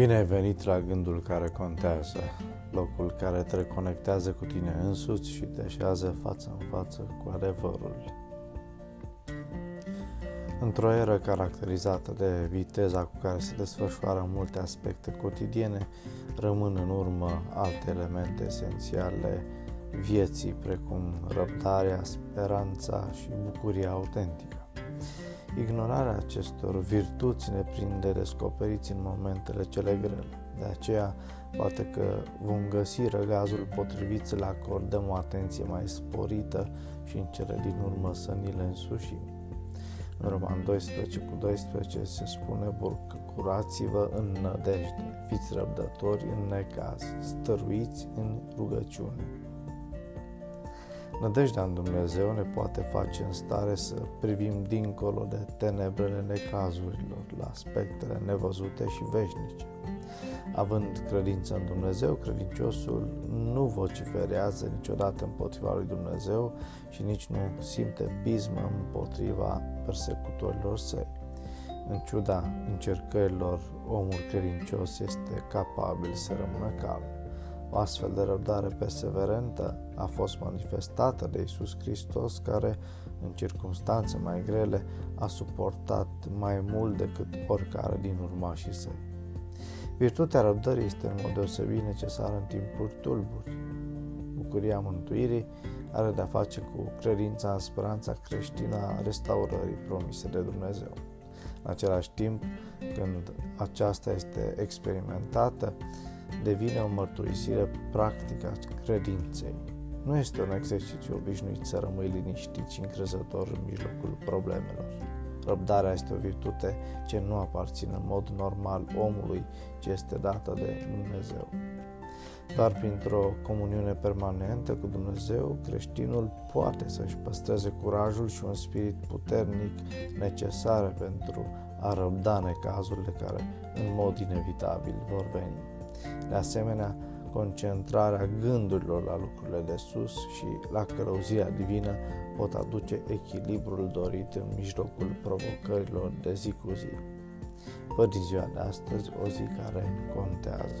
Bine ai venit la gândul care contează, locul care te reconectează cu tine însuți și te așează față în față cu adevărul. Într-o eră caracterizată de viteza cu care se desfășoară multe aspecte cotidiene, rămân în urmă alte elemente esențiale vieții, precum răbdarea, speranța și bucuria autentică. Ignorarea acestor virtuți ne prinde descoperiți în momentele cele grele. De aceea, poate că vom găsi răgazul potrivit să le acordăm o atenție mai sporită și în cele din urmă să ni le însușim. În Roman 12 cu 12 se spune Bucurați-vă în nădejde, fiți răbdători în necaz, stăruiți în rugăciune. Nădejdea în Dumnezeu ne poate face în stare să privim dincolo de tenebrele necazurilor, la aspectele nevăzute și veșnice. Având credință în Dumnezeu, credinciosul nu vociferează niciodată împotriva lui Dumnezeu și nici nu simte pismă împotriva persecutorilor săi. În ciuda încercărilor, omul credincios este capabil să rămână calm. O astfel de răbdare perseverentă a fost manifestată de Isus Hristos, care, în circunstanțe mai grele, a suportat mai mult decât oricare din urmașii săi. Virtutea răbdării este în mod deosebit necesară în timpuri tulburi. Bucuria mântuirii are de-a face cu credința în speranța creștină a restaurării promise de Dumnezeu. În același timp, când aceasta este experimentată, devine o mărturisire practică a credinței. Nu este un exercițiu obișnuit să rămâi liniștit și încrezător în mijlocul problemelor. Răbdarea este o virtute ce nu aparține în mod normal omului, ci este dată de Dumnezeu. Doar printr-o comuniune permanentă cu Dumnezeu, creștinul poate să-și păstreze curajul și un spirit puternic necesare pentru a răbda necazurile care, în mod inevitabil, vor veni. De asemenea, concentrarea gândurilor la lucrurile de sus și la călăuzirea divină pot aduce echilibrul dorit în mijlocul provocărilor de zi cu zi. Fă din ziua de astăzi o zi care contează. thank you